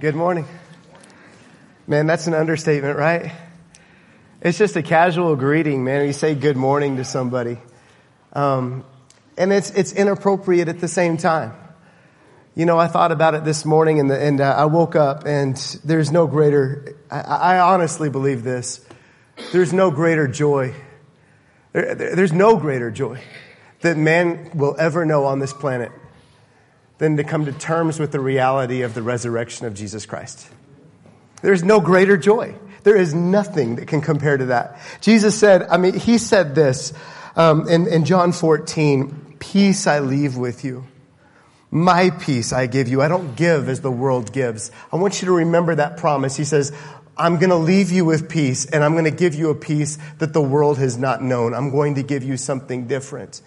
Good morning. Man, that's an understatement, right? It's just a casual greeting, man. You say good morning to somebody. Um, and it's, it's inappropriate at the same time. You know, I thought about it this morning and, the, and uh, I woke up and there's no greater, I, I honestly believe this. There's no greater joy. There, there's no greater joy that man will ever know on this planet than to come to terms with the reality of the resurrection of Jesus Christ. There's no greater joy. There is nothing that can compare to that. Jesus said, I mean, he said this um, in, in John 14 Peace I leave with you. My peace I give you. I don't give as the world gives. I want you to remember that promise. He says, I'm going to leave you with peace, and I'm going to give you a peace that the world has not known. I'm going to give you something different.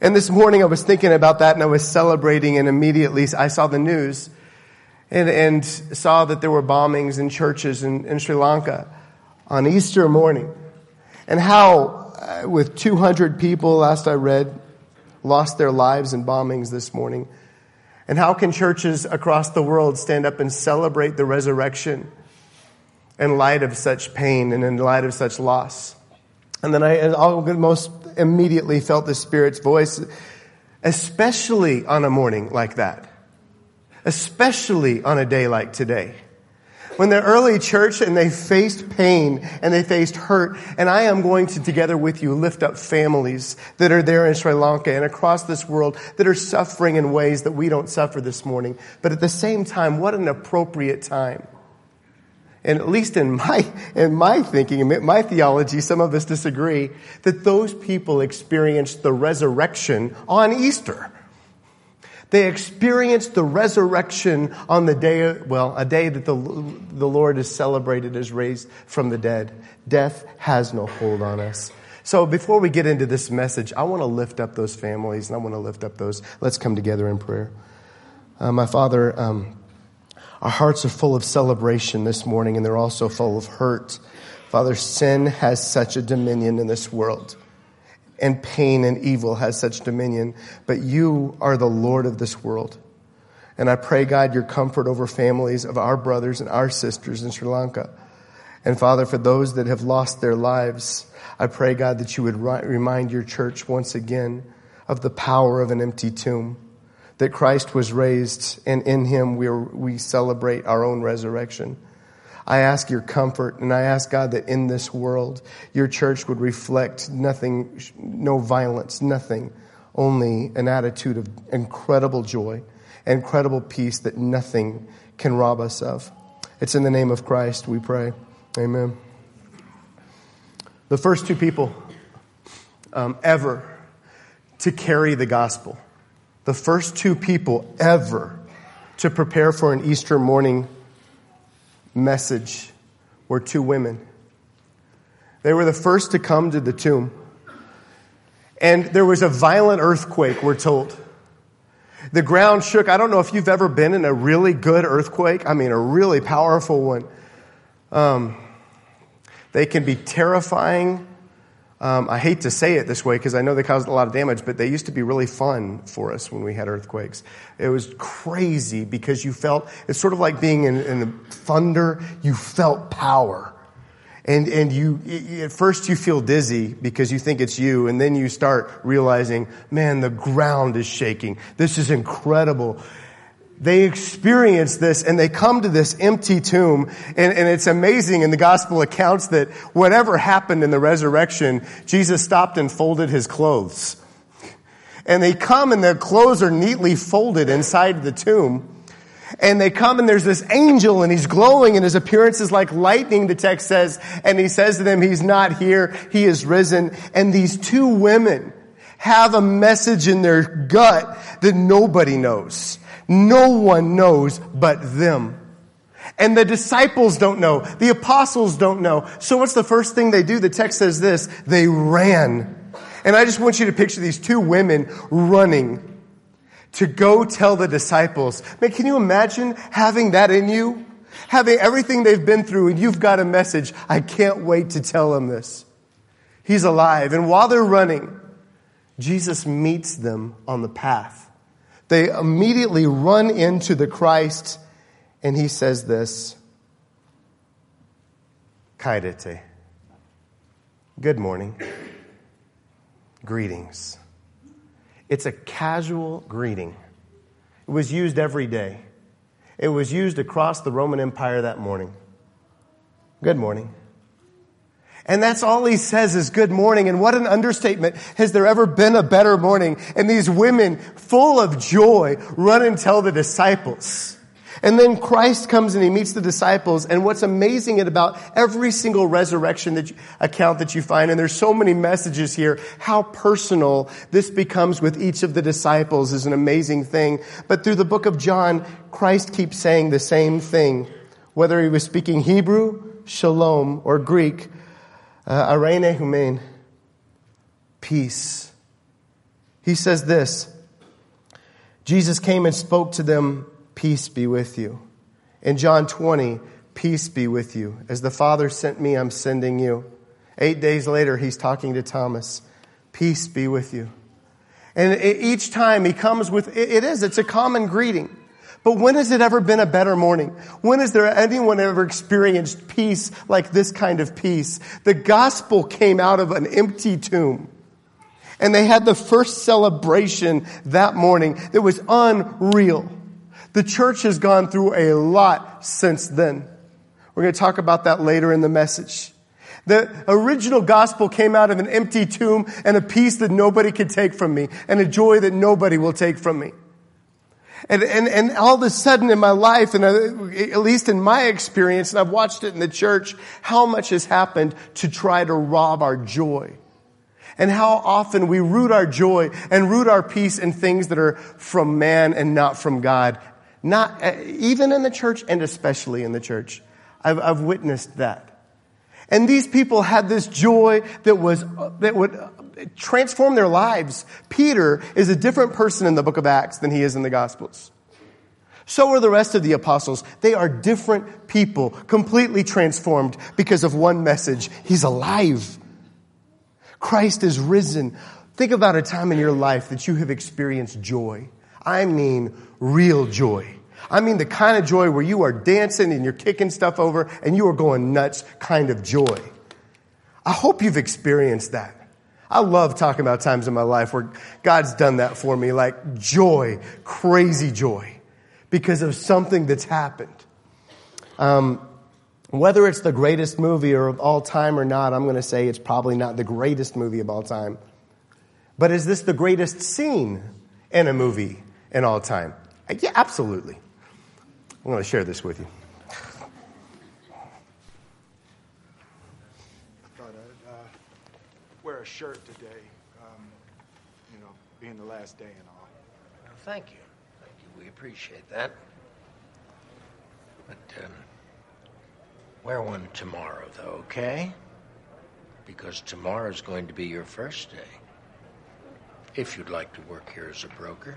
And this morning I was thinking about that and I was celebrating and immediately I saw the news and, and saw that there were bombings in churches in, in Sri Lanka on Easter morning. And how, uh, with 200 people, last I read, lost their lives in bombings this morning. And how can churches across the world stand up and celebrate the resurrection in light of such pain and in light of such loss? And then I almost immediately felt the Spirit's voice, especially on a morning like that, especially on a day like today. When the early church and they faced pain and they faced hurt, and I am going to together with you lift up families that are there in Sri Lanka and across this world that are suffering in ways that we don't suffer this morning. But at the same time, what an appropriate time and at least in my, in my thinking, in my theology, some of us disagree, that those people experienced the resurrection on Easter. They experienced the resurrection on the day, well, a day that the, the Lord is celebrated as raised from the dead. Death has no hold on us. So before we get into this message, I want to lift up those families and I want to lift up those. Let's come together in prayer. Uh, my Father, um, our hearts are full of celebration this morning, and they're also full of hurt. Father, sin has such a dominion in this world, and pain and evil has such dominion, but you are the Lord of this world. And I pray, God, your comfort over families of our brothers and our sisters in Sri Lanka. And Father, for those that have lost their lives, I pray, God, that you would remind your church once again of the power of an empty tomb that Christ was raised and in him we, are, we celebrate our own resurrection. I ask your comfort and I ask God that in this world your church would reflect nothing, no violence, nothing, only an attitude of incredible joy, incredible peace that nothing can rob us of. It's in the name of Christ we pray. Amen. The first two people um, ever to carry the gospel the first two people ever to prepare for an Easter morning message were two women. They were the first to come to the tomb. And there was a violent earthquake, we're told. The ground shook. I don't know if you've ever been in a really good earthquake. I mean, a really powerful one. Um, they can be terrifying. Um, I hate to say it this way because I know they caused a lot of damage, but they used to be really fun for us when we had earthquakes. It was crazy because you felt, it's sort of like being in, in thunder, you felt power. And, and you, at first you feel dizzy because you think it's you, and then you start realizing, man, the ground is shaking. This is incredible they experience this and they come to this empty tomb. And, and, it's amazing in the gospel accounts that whatever happened in the resurrection jesus stopped and folded his clothes. And they come and their clothes are neatly folded inside the tomb. And they come and there's this angel and he's glowing and his appearance is like lightning the text says. And he says to them he's not here. He is risen. And these two women have a message in their gut that nobody knows no one knows but them. And the disciples don't know. The apostles don't know. So what's the first thing they do? The text says this. They ran. And I just want you to picture these two women running to go tell the disciples. Man, can you imagine having that in you? Having everything they've been through and you've got a message. I can't wait to tell them this. He's alive. And while they're running, Jesus meets them on the path. They immediately run into the Christ And he says this Kairete. Good morning. Greetings. It's a casual greeting. It was used every day. It was used across the Roman Empire that morning. Good morning. And that's all he says is good morning. And what an understatement. Has there ever been a better morning? And these women, full of joy, run and tell the disciples. And then Christ comes and he meets the disciples. And what's amazing about every single resurrection that you, account that you find, and there's so many messages here, how personal this becomes with each of the disciples is an amazing thing. But through the book of John, Christ keeps saying the same thing. Whether he was speaking Hebrew, shalom, or Greek, uh, eirene humein, peace. He says this, Jesus came and spoke to them Peace be with you. In John 20, peace be with you. As the Father sent me, I'm sending you. Eight days later, he's talking to Thomas. Peace be with you. And each time he comes with, it is, it's a common greeting. But when has it ever been a better morning? When has there anyone ever experienced peace like this kind of peace? The gospel came out of an empty tomb. And they had the first celebration that morning that was unreal. The church has gone through a lot since then. We're going to talk about that later in the message. The original gospel came out of an empty tomb and a peace that nobody could take from me and a joy that nobody will take from me. And, and, and all of a sudden in my life, and uh, at least in my experience, and I've watched it in the church, how much has happened to try to rob our joy. And how often we root our joy and root our peace in things that are from man and not from God. Not, uh, even in the church and especially in the church. I've, I've witnessed that. And these people had this joy that was, that would transform their lives. Peter is a different person in the book of Acts than he is in the Gospels. So are the rest of the apostles. They are different people, completely transformed because of one message. He's alive. Christ is risen. Think about a time in your life that you have experienced joy. I mean real joy. I mean the kind of joy where you are dancing and you're kicking stuff over and you are going nuts kind of joy. I hope you've experienced that. I love talking about times in my life where God's done that for me, like joy, crazy joy, because of something that's happened. Um, whether it's the greatest movie of all time or not, I'm going to say it's probably not the greatest movie of all time. But is this the greatest scene in a movie in all time? Yeah, absolutely. I'm going to share this with you. I thought I'd uh, wear a shirt today, um, you know, being the last day and all. Well, thank you. Thank you. We appreciate that. But um, wear one tomorrow, though, okay? Because tomorrow's going to be your first day. If you'd like to work here as a broker.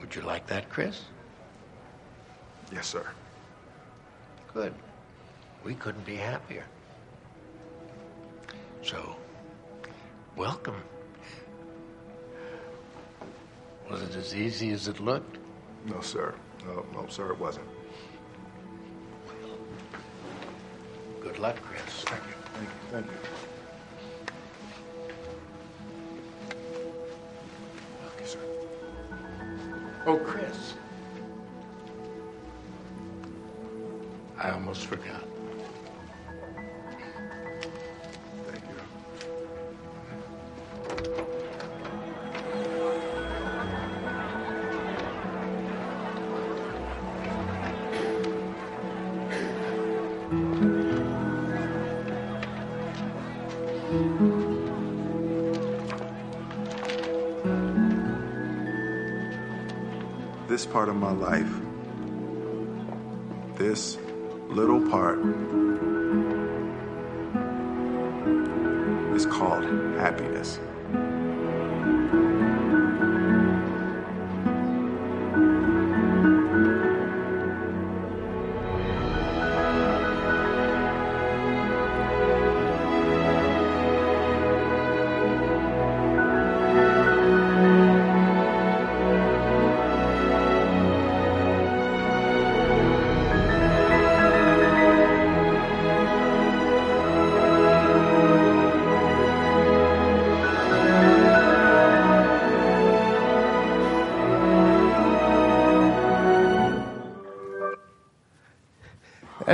Would you like that, Chris? Yes, sir. Good. We couldn't be happier. So, welcome. Was it as easy as it looked? No, sir. No, no, sir, it wasn't. Good luck, Chris. Thank you. Thank you. Thank you. Okay, sir. Oh, Chris. I almost forgot. Part of my life, this little part, is called happiness.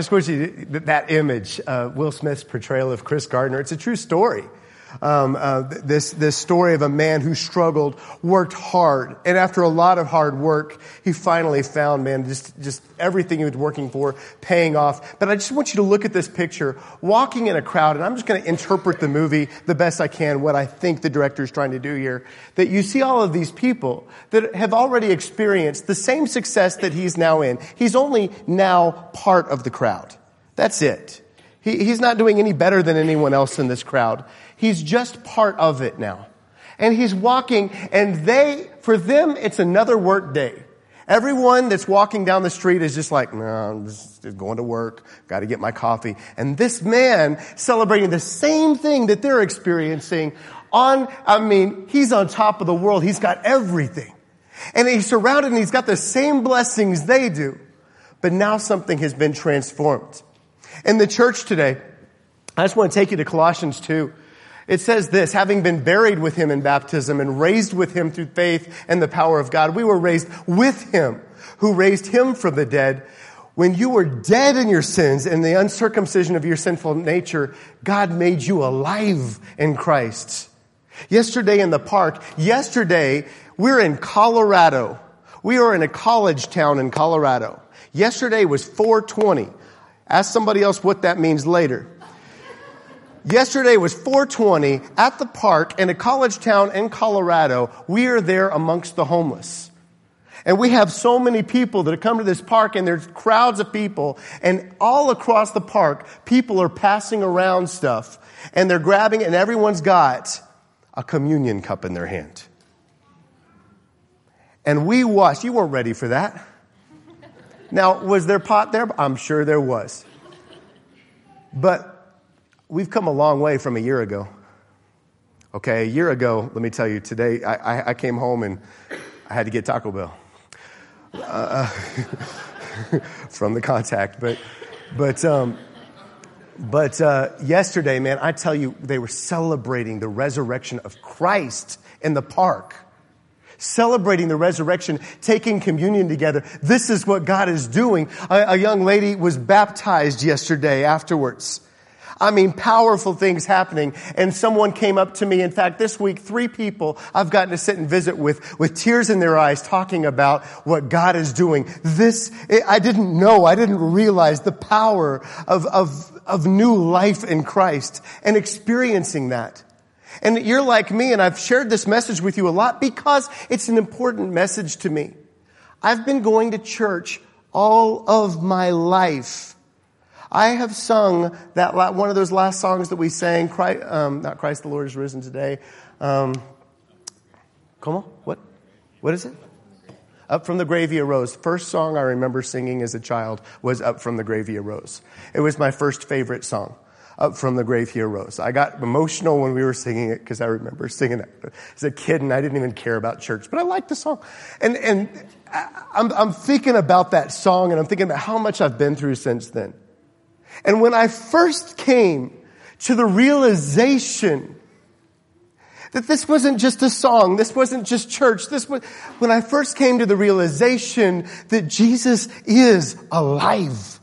You to, that image, uh, Will Smith's portrayal of Chris Gardner, it's a true story um, uh, this this story of a man who struggled, worked hard, and after a lot of hard work, he finally found man just just everything he was working for paying off. But I just want you to look at this picture, walking in a crowd, and I'm just going to interpret the movie the best I can, what I think the director is trying to do here. That you see all of these people that have already experienced the same success that he's now in. He's only now part of the crowd. That's it. He, he's not doing any better than anyone else in this crowd. He's just part of it now. And he's walking and they, for them, it's another work day. Everyone that's walking down the street is just like, no, I'm just going to work, got to get my coffee. And this man celebrating the same thing that they're experiencing on, I mean, he's on top of the world. He's got everything. And he's surrounded and he's got the same blessings they do. But now something has been transformed. In the church today, I just want to take you to Colossians 2. It says this, having been buried with him in baptism and raised with him through faith and the power of God, we were raised with him who raised him from the dead. When you were dead in your sins and the uncircumcision of your sinful nature, God made you alive in Christ. Yesterday in the park, yesterday we're in Colorado. We are in a college town in Colorado. Yesterday was 420. Ask somebody else what that means later. Yesterday was 420 at the park in a college town in Colorado. We are there amongst the homeless. And we have so many people that have come to this park and there's crowds of people and all across the park, people are passing around stuff and they're grabbing and everyone's got a communion cup in their hand. And we watched. You weren't ready for that. Now, was there pot there? I'm sure there was. But we've come a long way from a year ago. Okay, a year ago, let me tell you, today I, I came home and I had to get Taco Bell uh, from the contact. But, but, um, but uh, yesterday, man, I tell you, they were celebrating the resurrection of Christ in the park. Celebrating the resurrection, taking communion together. This is what God is doing. A, a young lady was baptized yesterday afterwards. I mean, powerful things happening. And someone came up to me. In fact, this week, three people I've gotten to sit and visit with, with tears in their eyes, talking about what God is doing. This, I didn't know, I didn't realize the power of, of, of new life in Christ and experiencing that. And you're like me, and I've shared this message with you a lot because it's an important message to me. I've been going to church all of my life. I have sung that one of those last songs that we sang, Christ, um, not Christ the Lord is risen today. Um, come on, what? What is it? Up from the grave he arose. First song I remember singing as a child was Up from the grave he arose. It was my first favorite song. Up from the grave he arose. I got emotional when we were singing it because I remember singing it as a kid and I didn't even care about church, but I liked the song. And, and I'm, I'm thinking about that song and I'm thinking about how much I've been through since then. And when I first came to the realization that this wasn't just a song, this wasn't just church, this was, when I first came to the realization that Jesus is alive.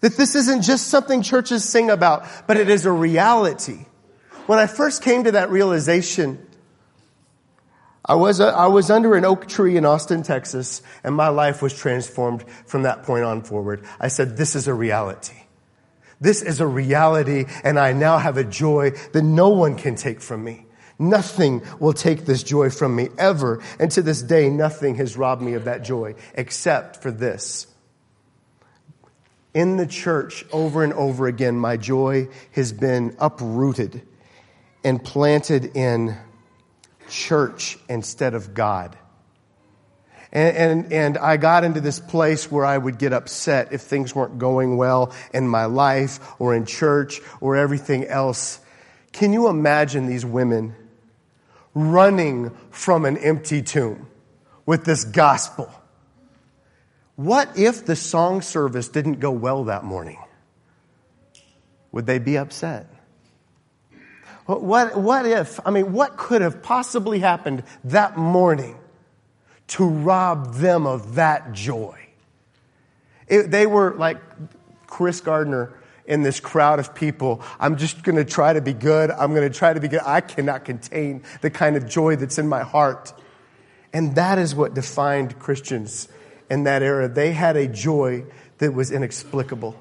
That this isn't just something churches sing about, but it is a reality. When I first came to that realization, I was, a, I was under an oak tree in Austin, Texas, and my life was transformed from that point on forward. I said, this is a reality. This is a reality, and I now have a joy that no one can take from me. Nothing will take this joy from me ever. And to this day, nothing has robbed me of that joy except for this. In the church, over and over again, my joy has been uprooted and planted in church instead of God. And, and, and, I got into this place where I would get upset if things weren't going well in my life or in church or everything else. Can you imagine these women running from an empty tomb with this gospel? What if the song service didn't go well that morning? Would they be upset? What, what if, I mean, what could have possibly happened that morning to rob them of that joy? It, they were like Chris Gardner in this crowd of people. I'm just going to try to be good. I'm going to try to be good. I cannot contain the kind of joy that's in my heart. And that is what defined Christians in that era. They had a joy that was inexplicable.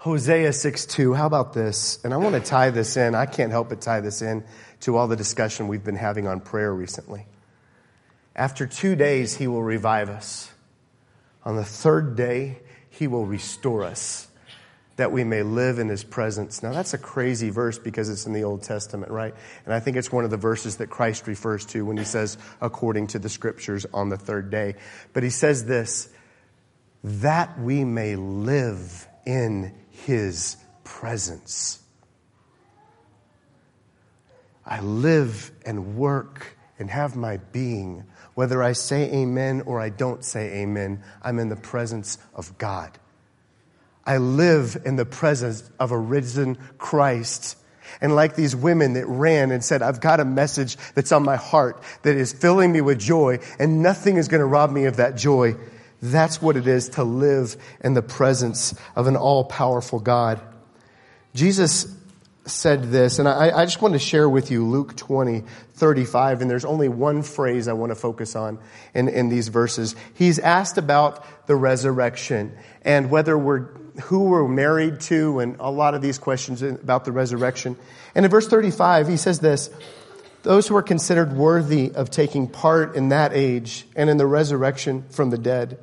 Hosea 6 2, how about this? And I want to tie this in. I can't help but tie this in to all the discussion we've been having on prayer recently. After two days, he will revive us. On the third day, he will restore us that we may live in his presence. Now, that's a crazy verse because it's in the Old Testament, right? And I think it's one of the verses that Christ refers to when he says, according to the scriptures on the third day. But he says this, that we may live in his presence. I live and work and have my being. Whether I say amen or I don't say amen, I'm in the presence of God. I live in the presence of a risen Christ. And like these women that ran and said, I've got a message that's on my heart that is filling me with joy, and nothing is going to rob me of that joy. That's what it is to live in the presence of an all powerful God. Jesus said this, and I, I, just want to share with you Luke 20, 35, and there's only one phrase I want to focus on in, in these verses. He's asked about the resurrection and whether we're, who we're married to, and a lot of these questions about the resurrection. And in verse 35, he says this, those who are considered worthy of taking part in that age and in the resurrection from the dead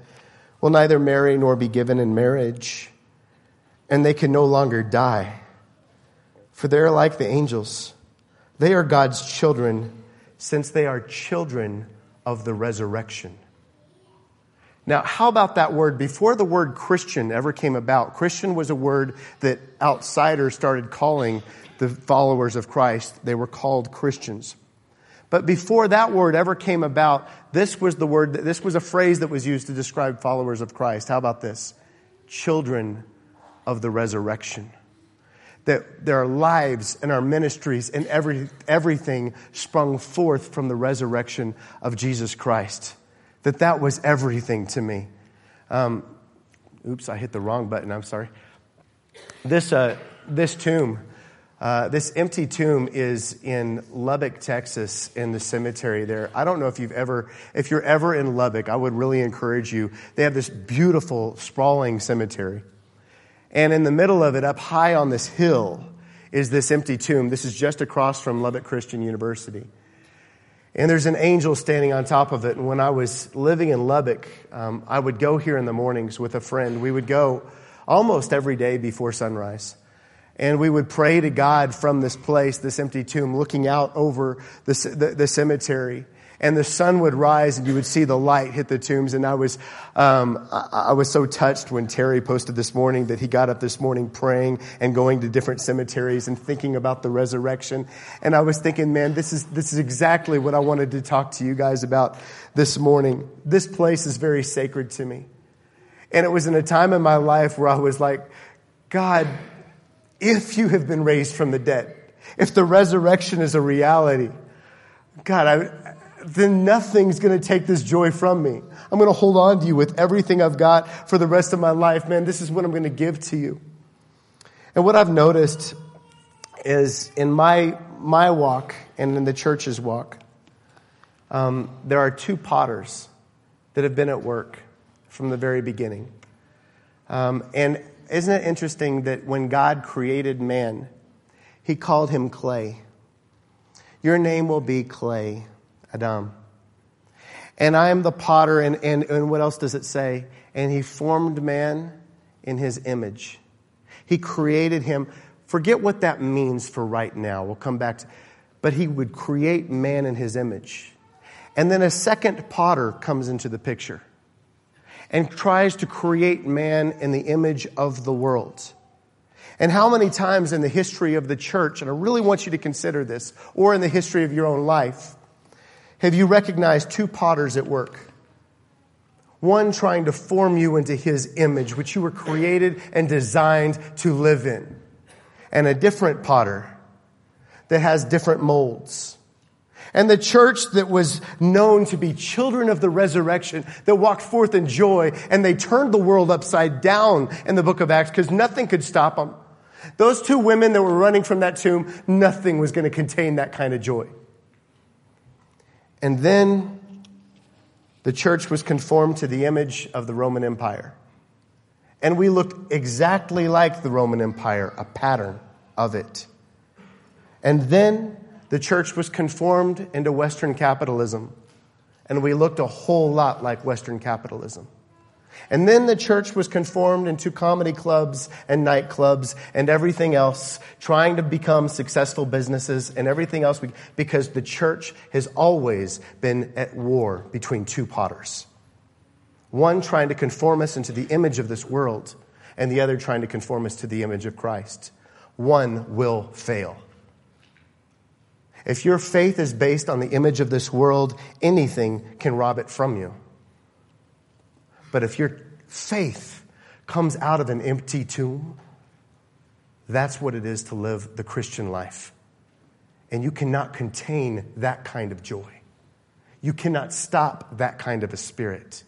will neither marry nor be given in marriage, and they can no longer die for they are like the angels. They are God's children since they are children of the resurrection. Now, how about that word? Before the word Christian ever came about, Christian was a word that outsiders started calling the followers of Christ. They were called Christians. But before that word ever came about, this was the word, this was a phrase that was used to describe followers of Christ. How about this? Children of the resurrection that their lives and our ministries and every, everything sprung forth from the resurrection of Jesus Christ. That that was everything to me. Um, oops, I hit the wrong button. I'm sorry. This, uh, this tomb, uh, this empty tomb is in Lubbock, Texas, in the cemetery there. I don't know if you've ever, if you're ever in Lubbock, I would really encourage you. They have this beautiful, sprawling cemetery. And in the middle of it, up high on this hill, is this empty tomb. This is just across from Lubbock Christian University. And there's an angel standing on top of it. And when I was living in Lubbock, um, I would go here in the mornings with a friend. We would go almost every day before sunrise. And we would pray to God from this place, this empty tomb, looking out over the, the, the cemetery and the sun would rise and you would see the light hit the tombs. And I was, um, I, I, was so touched when Terry posted this morning that he got up this morning praying and going to different cemeteries and thinking about the resurrection. And I was thinking, man, this is, this is exactly what I wanted to talk to you guys about this morning. This place is very sacred to me. And it was in a time in my life where I was like, God, if you have been raised from the dead, if the resurrection is a reality, God, I, then nothing's going to take this joy from me. I'm going to hold on to you with everything I've got for the rest of my life. Man, this is what I'm going to give to you. And what I've noticed is in my, my walk and in the church's walk, um, there are two potters that have been at work from the very beginning. Um, and isn't it interesting that when God created man, he called him clay? Your name will be clay. Adam. And I am the potter, and, and, and what else does it say? And he formed man in his image. He created him. Forget what that means for right now. We'll come back to but he would create man in his image. And then a second potter comes into the picture and tries to create man in the image of the world. And how many times in the history of the church, and I really want you to consider this, or in the history of your own life, have you recognized two potters at work? One trying to form you into his image, which you were created and designed to live in. And a different potter that has different molds. And the church that was known to be children of the resurrection, that walked forth in joy, and they turned the world upside down in the book of Acts because nothing could stop them. Those two women that were running from that tomb, nothing was going to contain that kind of joy. And then the church was conformed to the image of the Roman Empire. And we looked exactly like the Roman Empire, a pattern of it. And then the church was conformed into Western capitalism. And we looked a whole lot like Western capitalism. And then the church was conformed into comedy clubs and nightclubs and everything else, trying to become successful businesses and everything else, because the church has always been at war between two potters. One trying to conform us into the image of this world, and the other trying to conform us to the image of Christ. One will fail. If your faith is based on the image of this world, anything can rob it from you. But if your faith comes out of an empty tomb, that's what it is to live the Christian life. And you cannot contain that kind of joy. You cannot stop that kind of a spirit.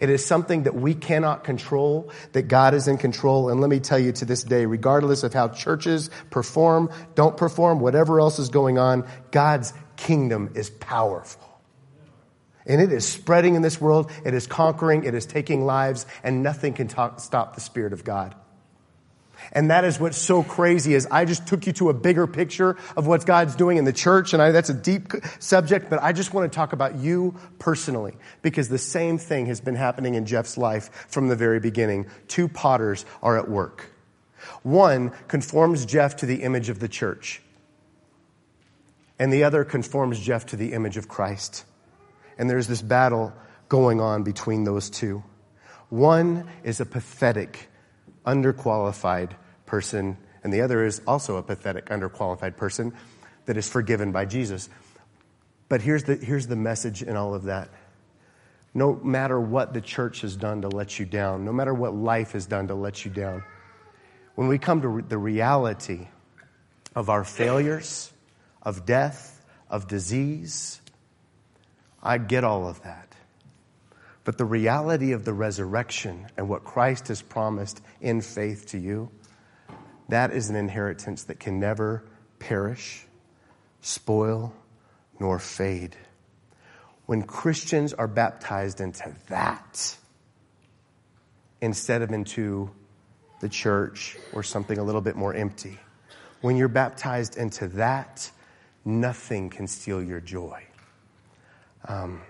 It is something that we cannot control, that God is in control. And let me tell you to this day, regardless of how churches perform, don't perform, whatever else is going on, God's kingdom is powerful. And it is spreading in this world, it is conquering, it is taking lives, and nothing can talk, stop the Spirit of God. And that is what's so crazy is I just took you to a bigger picture of what God's doing in the church. And I, that's a deep subject, but I just want to talk about you personally because the same thing has been happening in Jeff's life from the very beginning. Two potters are at work. One conforms Jeff to the image of the church. And the other conforms Jeff to the image of Christ. And there's this battle going on between those two. One is a pathetic, underqualified person, and the other is also a pathetic, underqualified person that is forgiven by Jesus. But here's the, here's the message in all of that. No matter what the church has done to let you down, no matter what life has done to let you down, when we come to the reality of our failures, of death, of disease, I get all of that. But the reality of the resurrection and what Christ has promised in faith to you, that is an inheritance that can never perish, spoil, nor fade. When Christians are baptized into that, instead of into the church or something a little bit more empty, when you're baptized into that, nothing can steal your joy. Um,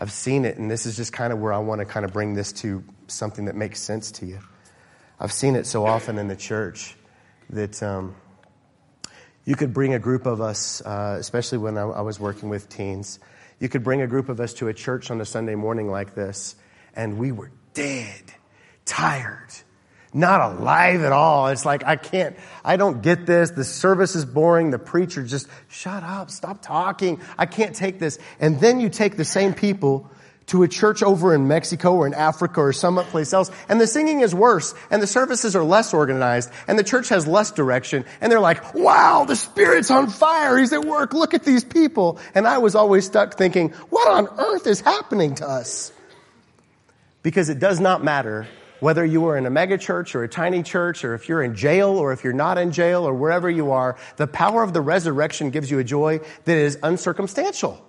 I've seen it, and this is just kind of where I want to kind of bring this to something that makes sense to you. I've seen it so often in the church that um, you could bring a group of us, uh, especially when I, I was working with teens, you could bring a group of us to a church on a Sunday morning like this, and we were dead, tired, not alive at all. It's like, I can't, I don't get this. The service is boring. The preacher just, shut up, stop talking. I can't take this. And then you take the same people to a church over in Mexico or in Africa or some place else, and the singing is worse, and the services are less organized, and the church has less direction, and they're like, wow, the Spirit's on fire, He's at work, look at these people. And I was always stuck thinking, what on earth is happening to us? Because it does not matter whether you are in a megachurch or a tiny church, or if you're in jail, or if you're not in jail, or wherever you are, the power of the resurrection gives you a joy that is uncircumstantial.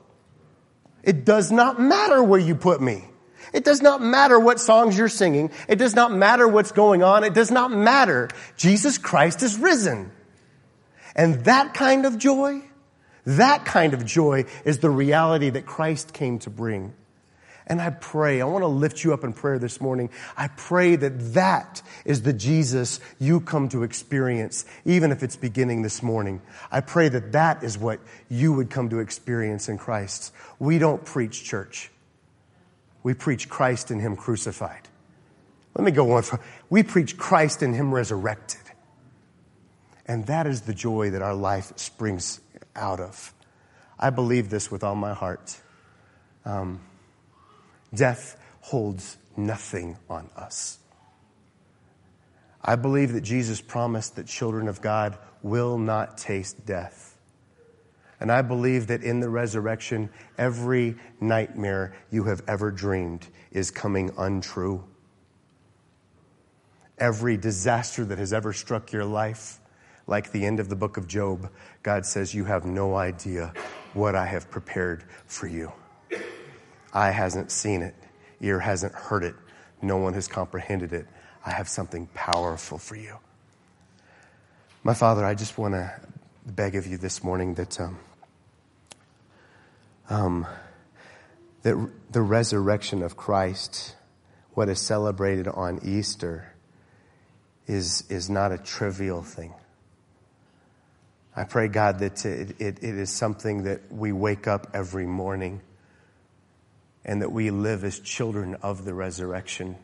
It does not matter where you put me. It does not matter what songs you're singing. It does not matter what's going on. It does not matter. Jesus Christ is risen. And that kind of joy, that kind of joy is the reality that Christ came to bring. And I pray, I want to lift you up in prayer this morning. I pray that that is the Jesus you come to experience, even if it's beginning this morning. I pray that that is what you would come to experience in Christ. We don't preach church. We preach Christ and Him crucified. Let me go on. We preach Christ and Him resurrected. And that is the joy that our life springs out of. I believe this with all my heart. Um, Death holds nothing on us. I believe that Jesus promised that children of God will not taste death. And I believe that in the resurrection, every nightmare you have ever dreamed is coming untrue. Every disaster that has ever struck your life, like the end of the book of Job, God says, You have no idea what I have prepared for you. Eye hasn't seen it, ear hasn't heard it, no one has comprehended it. I have something powerful for you. My Father, I just want to beg of you this morning that. Um, um, that the resurrection of Christ, what is celebrated on Easter, is, is not a trivial thing. I pray, God, that it, it, it is something that we wake up every morning and that we live as children of the resurrection.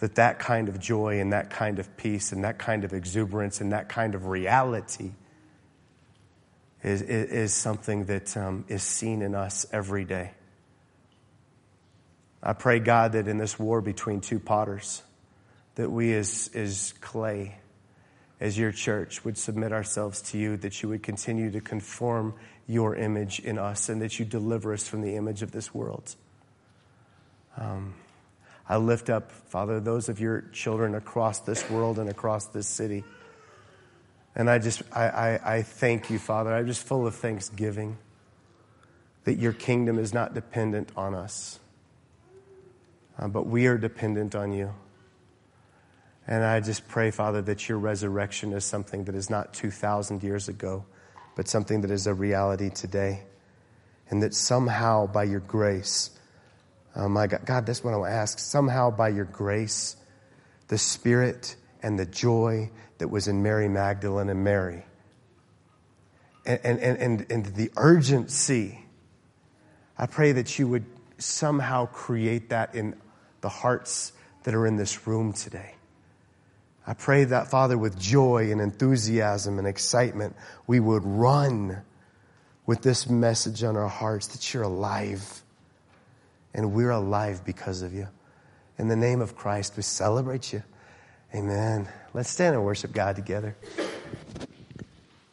That that kind of joy and that kind of peace and that kind of exuberance and that kind of reality is, is, is something that um, is seen in us every day. I pray, God, that in this war between two potters, that we as, as clay, as your church, would submit ourselves to you, that you would continue to conform your image in us, and that you deliver us from the image of this world. Um, I lift up, Father, those of your children across this world and across this city and I just, I, I, I thank you, Father. I'm just full of thanksgiving that your kingdom is not dependent on us, uh, but we are dependent on you. And I just pray, Father, that your resurrection is something that is not 2,000 years ago, but something that is a reality today. And that somehow by your grace, oh my God, God, that's what I to ask. Somehow by your grace, the Spirit and the joy that was in Mary Magdalene and Mary. And, and, and, and the urgency, I pray that you would somehow create that in the hearts that are in this room today. I pray that, Father, with joy and enthusiasm and excitement, we would run with this message on our hearts that you're alive. And we're alive because of you. In the name of Christ, we celebrate you. Amen. Let's stand and worship God together.